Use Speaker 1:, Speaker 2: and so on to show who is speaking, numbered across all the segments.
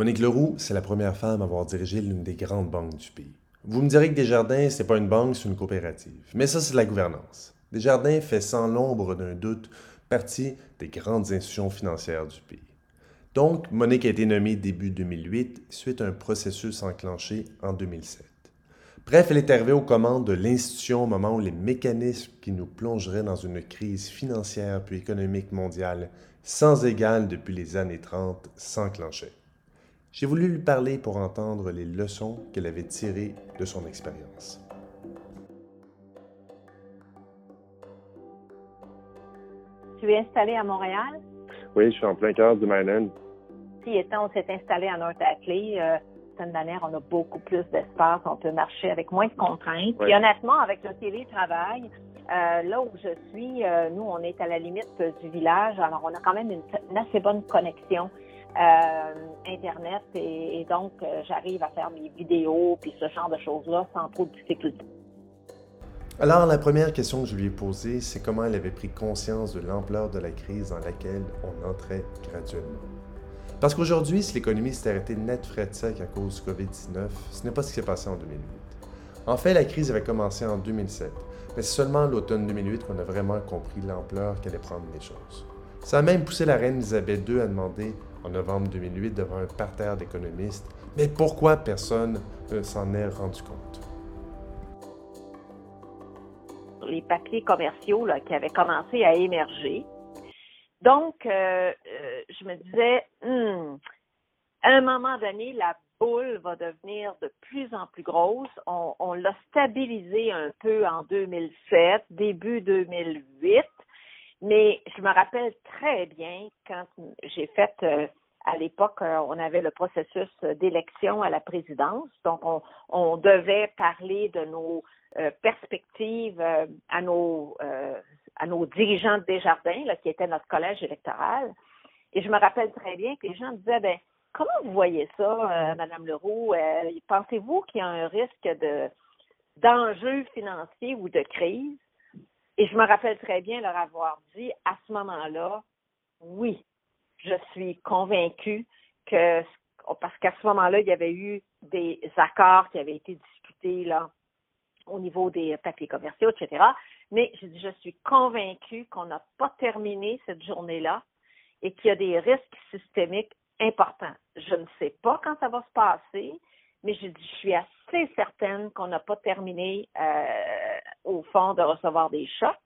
Speaker 1: Monique Leroux, c'est la première femme à avoir dirigé l'une des grandes banques du pays. Vous me direz que Desjardins, c'est pas une banque, c'est une coopérative. Mais ça, c'est de la gouvernance. Desjardins fait sans l'ombre d'un doute partie des grandes institutions financières du pays. Donc, Monique a été nommée début 2008 suite à un processus enclenché en 2007. Bref, elle est arrivée aux commandes de l'institution au moment où les mécanismes qui nous plongeraient dans une crise financière puis économique mondiale sans égale depuis les années 30 s'enclenchaient. J'ai voulu lui parler pour entendre les leçons qu'elle avait tirées de son expérience.
Speaker 2: Tu es installé à Montréal?
Speaker 3: Oui, je suis en plein cœur du Mainland.
Speaker 2: Si étant, on s'est installé à North Ackley. Euh, cette dernière, on a beaucoup plus d'espace, on peut marcher avec moins de contraintes. Et honnêtement, avec le télétravail, euh, là où je suis, euh, nous, on est à la limite du village, alors on a quand même une assez bonne connexion euh, Internet et, donc euh, j'arrive à faire mes vidéos puis ce genre de choses-là sans trop de difficultés.
Speaker 1: Alors, la première question que je lui ai posée, c'est comment elle avait pris conscience de l'ampleur de la crise dans laquelle on entrait graduellement. Parce qu'aujourd'hui, si l'économie s'est arrêtée net frais de sec à cause du COVID-19, ce n'est pas ce qui s'est passé en 2008. En fait, la crise avait commencé en 2007, mais c'est seulement l'automne 2008 qu'on a vraiment compris l'ampleur qu'allait prendre les choses. Ça a même poussé la reine Elisabeth II à demander en novembre 2008 devant un parterre d'économistes. Mais pourquoi personne ne s'en est rendu compte?
Speaker 2: Les papiers commerciaux qui avaient commencé à émerger. Donc, euh, euh, je me disais, hmm, à un moment donné, la boule va devenir de plus en plus grosse. On, on l'a stabilisé un peu en 2007, début 2008. Mais je me rappelle très bien quand j'ai fait euh, à l'époque, euh, on avait le processus d'élection à la présidence, donc on, devait parler de nos euh, perspectives à nos à nos dirigeants de Desjardins, là, qui étaient notre collège électoral. Et je me rappelle très bien que les gens disaient, ben, comment vous voyez ça, Madame Leroux? Pensez-vous qu'il y a un risque de d'enjeux financiers ou de crise? Et je me rappelle très bien leur avoir dit à ce moment-là, oui, je suis convaincue que, parce qu'à ce moment-là, il y avait eu des accords qui avaient été discutés là, au niveau des papiers commerciaux, etc. Mais je, je suis convaincue qu'on n'a pas terminé cette journée-là et qu'il y a des risques systémiques importants. Je ne sais pas quand ça va se passer, mais je, je suis assez certaine qu'on n'a pas terminé euh, au fond de recevoir des chocs.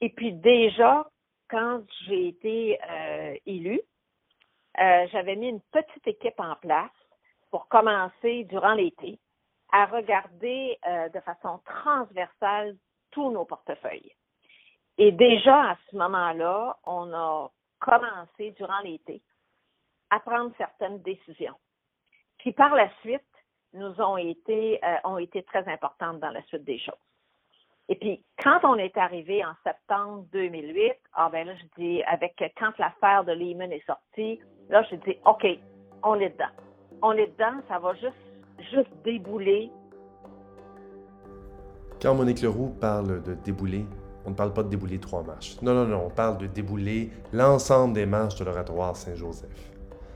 Speaker 2: Et puis déjà, quand j'ai été euh, élue, euh, j'avais mis une petite équipe en place pour commencer durant l'été à regarder euh, de façon transversale tous nos portefeuilles. Et déjà à ce moment-là, on a commencé durant l'été à prendre certaines décisions qui par la suite nous ont été, ont été très importantes dans la suite des choses. Et puis, quand on est arrivé en septembre 2008, ah ben là, je dis, avec quand l'affaire de Lehman est sortie, là, je dis, OK, on est dedans. On est dedans, ça va juste, juste débouler.
Speaker 1: Quand Monique Leroux parle de débouler, on ne parle pas de débouler trois marches. Non, non, non, on parle de débouler l'ensemble des marches de l'oratoire Saint-Joseph.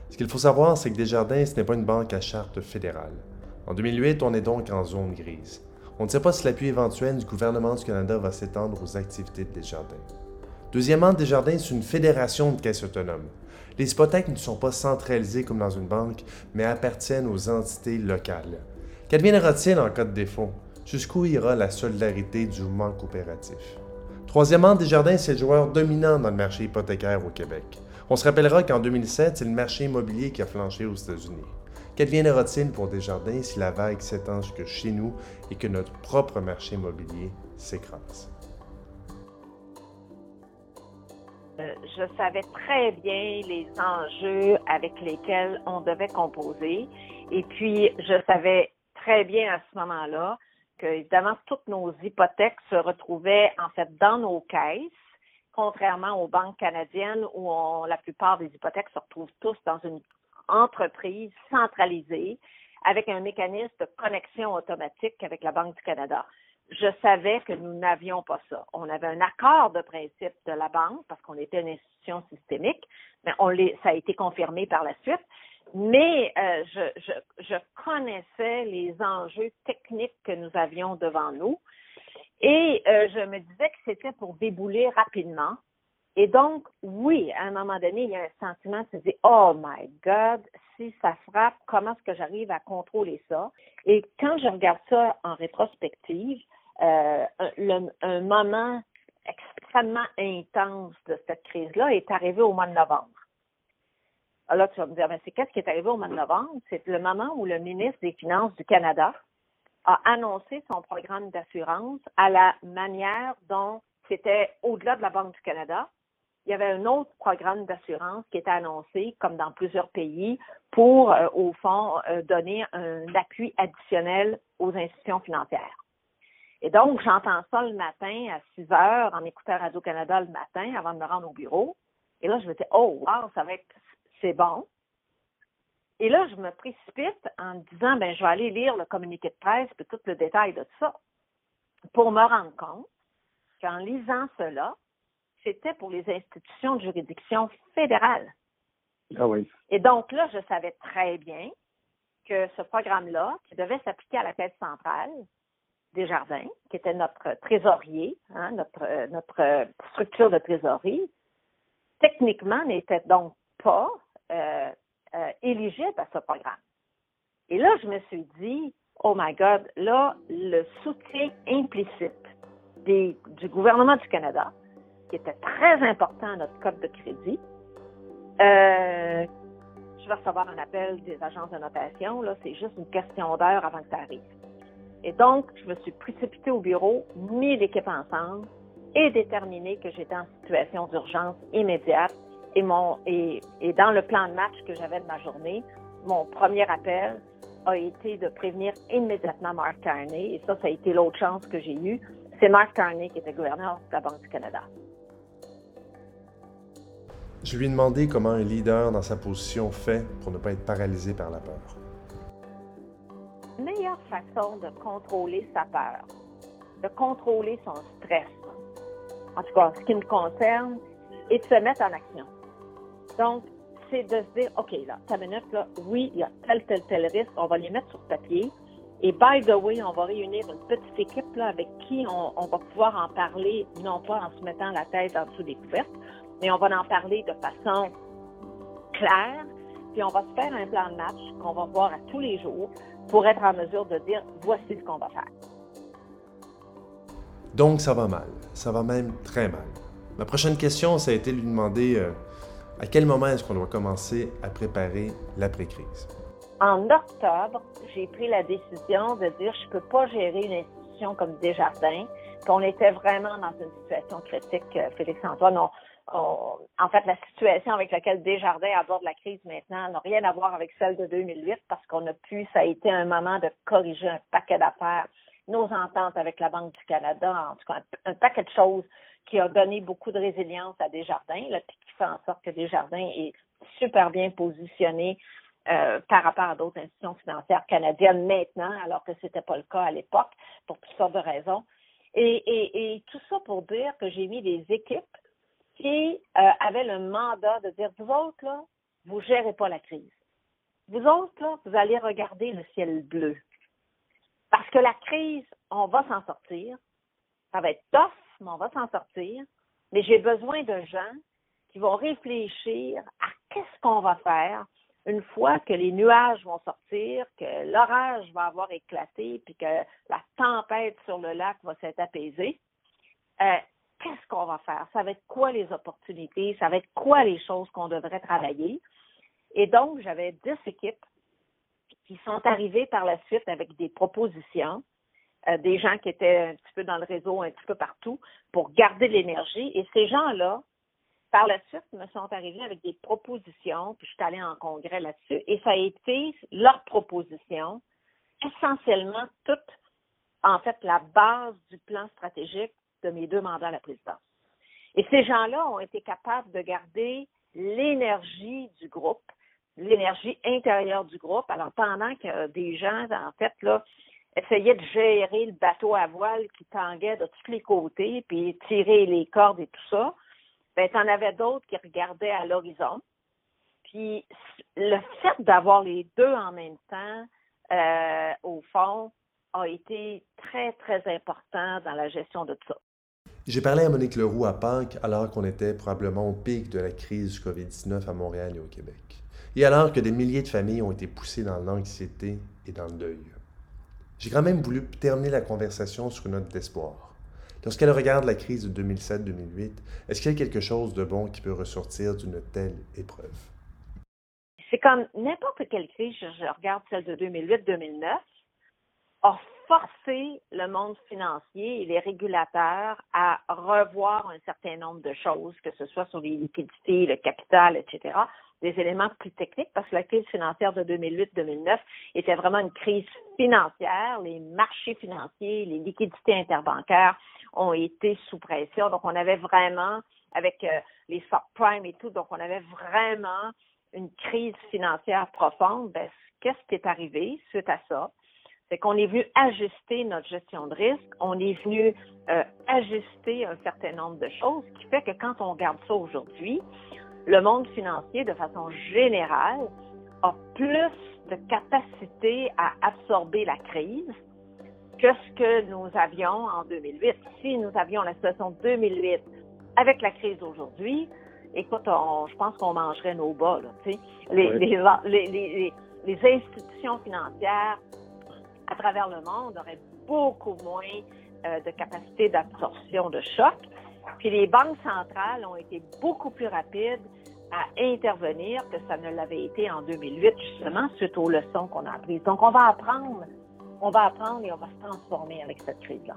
Speaker 1: Ce qu'il faut savoir, c'est que Desjardins, ce n'est pas une banque à charte fédérale. En 2008, on est donc en zone grise. On ne sait pas si l'appui éventuel du gouvernement du Canada va s'étendre aux activités de Desjardins. Deuxièmement, Desjardins est une fédération de caisses autonomes. Les hypothèques ne sont pas centralisées comme dans une banque, mais appartiennent aux entités locales. Qu'adviendra-t-il en cas de défaut? Jusqu'où ira la solidarité du mouvement coopératif? Troisièmement, Desjardins, c'est le joueur dominant dans le marché hypothécaire au Québec. On se rappellera qu'en 2007, c'est le marché immobilier qui a flanché aux États-Unis. Qu'adviendra-t-il pour Desjardins si la vague s'étend jusque chez nous et que notre propre marché immobilier s'écrase?
Speaker 2: Euh, je savais très bien les enjeux avec lesquels on devait composer. Et puis, je savais très bien à ce moment-là que, évidemment, toutes nos hypothèques se retrouvaient en fait dans nos caisses, contrairement aux banques canadiennes où la plupart des hypothèques se retrouvent tous dans une entreprise centralisée avec un mécanisme de connexion automatique avec la Banque du Canada. Je savais que nous n'avions pas ça. On avait un accord de principe de la banque parce qu'on était une institution systémique, mais on ça a été confirmé par la suite. Mais euh, je, je, je, connaissais les enjeux techniques que nous avions devant nous et euh, je me disais que c'était pour débouler rapidement. Et donc, oui, à un moment donné, il y a un sentiment de se dire, oh my God, si ça frappe, comment est-ce que j'arrive à contrôler ça? Et quand je regarde ça en rétrospective, euh, le, un moment extrêmement intense de cette crise-là est arrivé au mois de novembre. Alors, tu vas me dire, mais c'est qu'est-ce qui est arrivé au mois de novembre? C'est le moment où le ministre des Finances du Canada a annoncé son programme d'assurance à la manière dont c'était au-delà de la Banque du Canada. Il y avait un autre programme d'assurance qui était annoncé, comme dans plusieurs pays, pour, euh, au fond, euh, donner un appui additionnel aux institutions financières. Et donc, j'entends ça le matin à 6 heures en écoutant Radio-Canada le matin avant de me rendre au bureau. Et là, je me dis, oh, wow, ça va être c'est bon. Et là, je me précipite en me disant, ben, je vais aller lire le communiqué de presse et tout le détail de ça pour me rendre compte qu'en lisant cela, c'était pour les institutions de juridiction fédérale.
Speaker 3: Ah oui.
Speaker 2: Et donc là, je savais très bien que ce programme-là, qui devait s'appliquer à la Caisse centrale des Jardins, qui était notre trésorier, hein, notre, notre structure de trésorerie, techniquement n'était donc pas euh, euh, éligible à ce programme. Et là, je me suis dit, oh my God, là, le soutien implicite des, du gouvernement du Canada, qui était très important à notre code de crédit, euh, je vais recevoir un appel des agences de notation, là, c'est juste une question d'heure avant que ça arrive. Et donc, je me suis précipitée au bureau, mis l'équipe ensemble et déterminé que j'étais en situation d'urgence immédiate et, mon, et, et dans le plan de match que j'avais de ma journée, mon premier appel a été de prévenir immédiatement Mark Carney. Et ça, ça a été l'autre chance que j'ai eue. C'est Mark Carney qui était gouverneur de la Banque du Canada.
Speaker 1: Je lui ai demandé comment un leader dans sa position fait pour ne pas être paralysé par la peur.
Speaker 2: La meilleure façon de contrôler sa peur, de contrôler son stress, en tout cas, ce qui me concerne, est de se mettre en action. Donc, c'est de se dire, OK, là, ta minute, là, oui, il y a tel, tel, tel risque, on va les mettre sur papier. Et by the way, on va réunir une petite équipe là, avec qui on, va pouvoir en parler, non pas en se mettant la tête en dessous des couvertes, mais on va en parler de façon claire, puis on va se faire un plan de match qu'on va voir à tous les jours pour être en mesure de dire voici ce qu'on va faire.
Speaker 1: Donc ça va mal, ça va même très mal. Ma prochaine question, ça a été de lui demander euh, à quel moment est-ce qu'on doit commencer à préparer l'après-crise?
Speaker 2: En octobre, j'ai pris la décision de dire je ne peux pas gérer une institution comme Desjardins. Puis on était vraiment dans une situation critique, euh, En fait, la situation avec laquelle Desjardins aborde la crise maintenant n'a rien à voir avec celle de 2008 parce qu'on a pu, ça a été un moment de corriger un paquet d'affaires, nos ententes avec la Banque du Canada, en tout cas un, paquet de choses qui a donné beaucoup de résilience à Desjardins, là, puis qui fait en sorte que Desjardins est super bien positionné euh, par rapport à d'autres institutions financières canadiennes maintenant, alors que ce n'était pas le cas à l'époque, pour toutes sortes de raisons. Et, et, et tout ça pour dire que j'ai mis des équipes qui euh, avaient le mandat de dire, vous autres, là, vous gérez pas la crise. Vous autres, là, vous allez regarder le ciel bleu. Parce que la crise, on va s'en sortir. Ça va être tough, mais on va s'en sortir. Mais j'ai besoin de gens qui vont réfléchir à qu'est-ce qu'on va faire une fois que les nuages vont sortir, que l'orage va avoir éclaté, puis que la tempête sur le lac va s'être apaisée. Euh, qu'est-ce qu'on va faire? Ça va être quoi les opportunités? Ça va être quoi les choses qu'on devrait travailler? Et donc, j'avais dix équipes qui sont arrivées par la suite avec des propositions euh, des gens qui étaient un petit peu dans le réseau, un petit peu partout, pour garder l'énergie. Et ces gens-là, par la suite, me sont arrivés avec des propositions, puis je suis allée en congrès là-dessus, et ça a été leur proposition, essentiellement toute, en fait, la base du plan stratégique de mes deux mandats à la présidence. Et ces gens-là ont été capables de garder l'énergie du groupe, l'énergie intérieure du groupe. Alors, pendant que des gens, en fait, là, essayait de gérer le bateau à voile qui tanguait de tous les côtés, puis tirer les cordes et tout ça, ben, en avais d'autres qui regardaient à l'horizon, Puis le fait d'avoir les deux en même temps, euh, au fond, a été très, très important dans la gestion de tout ça.
Speaker 1: J'ai parlé à Monique Leroux à Pâques alors qu'on était probablement au pic de la crise du COVID-19 à Montréal et au Québec. Et alors que des milliers de familles ont été poussées dans l'anxiété et dans le deuil. J'ai quand même voulu terminer la conversation sur une note d'espoir. Lorsqu'elle regarde la crise de 2007-2008, est-ce qu'il y a quelque chose de bon qui peut ressortir d'une telle épreuve?
Speaker 2: C'est comme n'importe quelle crise, je regarde celle de 2008-2009, a forcé le monde financier et les régulateurs à revoir un certain nombre de choses, que ce soit sur les liquidités, le capital, etc., des éléments plus techniques, parce que la crise financière de 2008-2009 était vraiment une crise financière. Les marchés financiers, les liquidités interbancaires ont été sous pression. Donc, on avait vraiment, avec euh, les subprimes et tout, donc on avait vraiment une crise financière profonde. Ben, qu'est-ce qui est arrivé suite à ça? C'est qu'on est venu ajuster notre gestion de risque, on est venu euh, ajuster un certain nombre de choses, ce qui fait que quand on regarde ça aujourd'hui, le monde financier, de façon générale, a plus de capacité à absorber la crise que ce que nous avions en 2008. Si nous avions la situation de 2008 avec la crise d'aujourd'hui, écoute, je pense qu'on mangerait nos bas. Là, les, les, les, les, institutions financières à travers le monde auraient beaucoup moins euh, de capacité d'absorption de choc. Puis les banques centrales ont été beaucoup plus rapides à intervenir que ça ne l'avait été en 2008, justement, suite aux leçons qu'on a apprises. Donc, on va apprendre, on va apprendre et on va se transformer avec cette crise-là.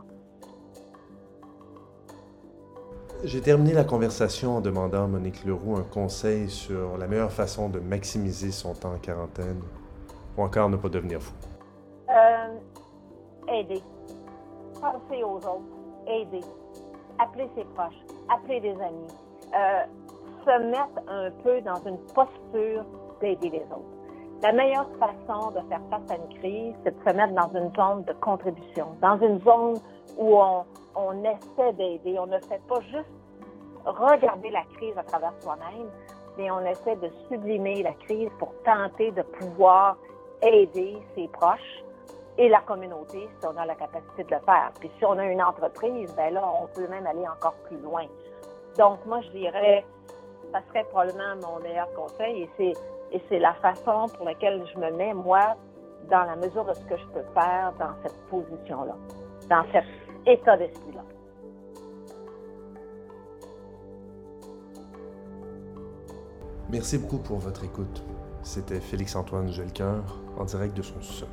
Speaker 1: J'ai terminé la conversation en demandant à Monique Leroux un conseil sur la meilleure façon de maximiser son temps en quarantaine ou encore ne pas devenir fou.
Speaker 2: Euh, aider. Penser aux autres. Aider. Appeler ses proches. Appeler des amis. Euh, se mettre un peu dans une posture d'aider les autres. La meilleure façon de faire face à une crise, c'est de se mettre dans une zone de contribution, dans une zone où on essaie d'aider. On ne fait pas juste regarder la crise à travers soi-même, mais on essaie de sublimer la crise pour tenter de pouvoir aider ses proches et la communauté si on a la capacité de le faire. Puis si on a une entreprise, ben là, on peut même aller encore plus loin. Donc, moi, je dirais, ça serait probablement mon meilleur conseil et c'est, et c'est la façon pour laquelle je me mets, moi, dans la mesure de ce que je peux faire dans cette position-là, dans cet état d'esprit-là.
Speaker 1: Merci beaucoup pour votre écoute. C'était Félix-Antoine Gelcoeur en direct de son sol.